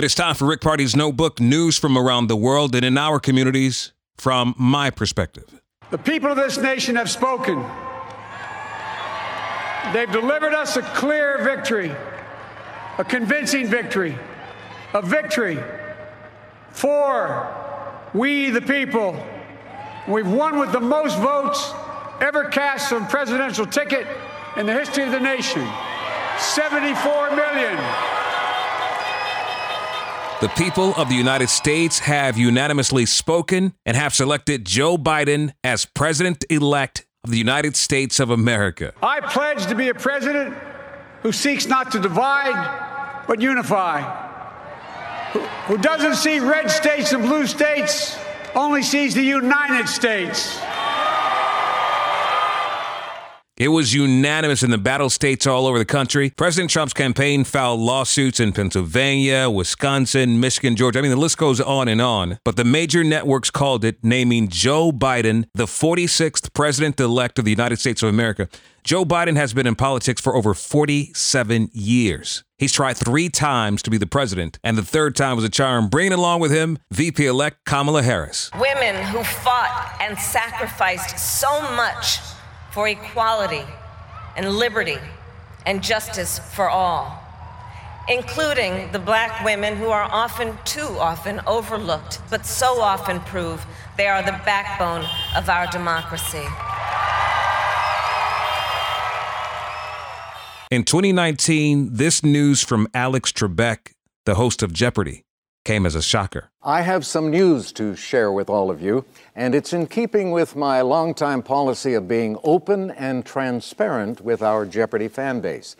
It is time for Rick Party's Notebook news from around the world and in our communities from my perspective. The people of this nation have spoken. They've delivered us a clear victory, a convincing victory, a victory for we the people. We've won with the most votes ever cast on presidential ticket in the history of the nation. 74 million. The people of the United States have unanimously spoken and have selected Joe Biden as president elect of the United States of America. I pledge to be a president who seeks not to divide, but unify, who, who doesn't see red states and blue states, only sees the United States. It was unanimous in the battle states all over the country. President Trump's campaign filed lawsuits in Pennsylvania, Wisconsin, Michigan, Georgia. I mean, the list goes on and on. But the major networks called it, naming Joe Biden the 46th president elect of the United States of America. Joe Biden has been in politics for over 47 years. He's tried three times to be the president, and the third time was a charm, bringing along with him VP elect Kamala Harris. Women who fought and sacrificed so much for equality and liberty and justice for all, including the black women who are often, too often, overlooked, but so often prove they are the backbone of our democracy. In 2019, this news from Alex Trebek, the host of Jeopardy! Came as a shocker. I have some news to share with all of you, and it's in keeping with my longtime policy of being open and transparent with our Jeopardy fan base.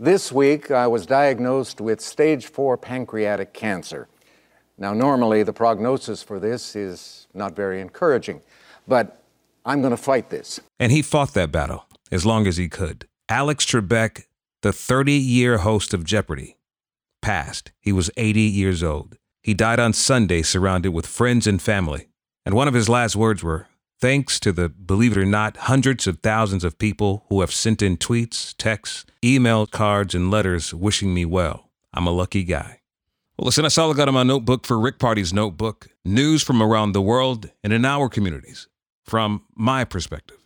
This week, I was diagnosed with stage four pancreatic cancer. Now, normally, the prognosis for this is not very encouraging, but I'm going to fight this. And he fought that battle as long as he could. Alex Trebek, the 30 year host of Jeopardy! Passed. He was 80 years old. He died on Sunday surrounded with friends and family. And one of his last words were Thanks to the, believe it or not, hundreds of thousands of people who have sent in tweets, texts, email cards, and letters wishing me well. I'm a lucky guy. Well, listen, that's all I got in my notebook for Rick Party's notebook. News from around the world and in our communities from my perspective.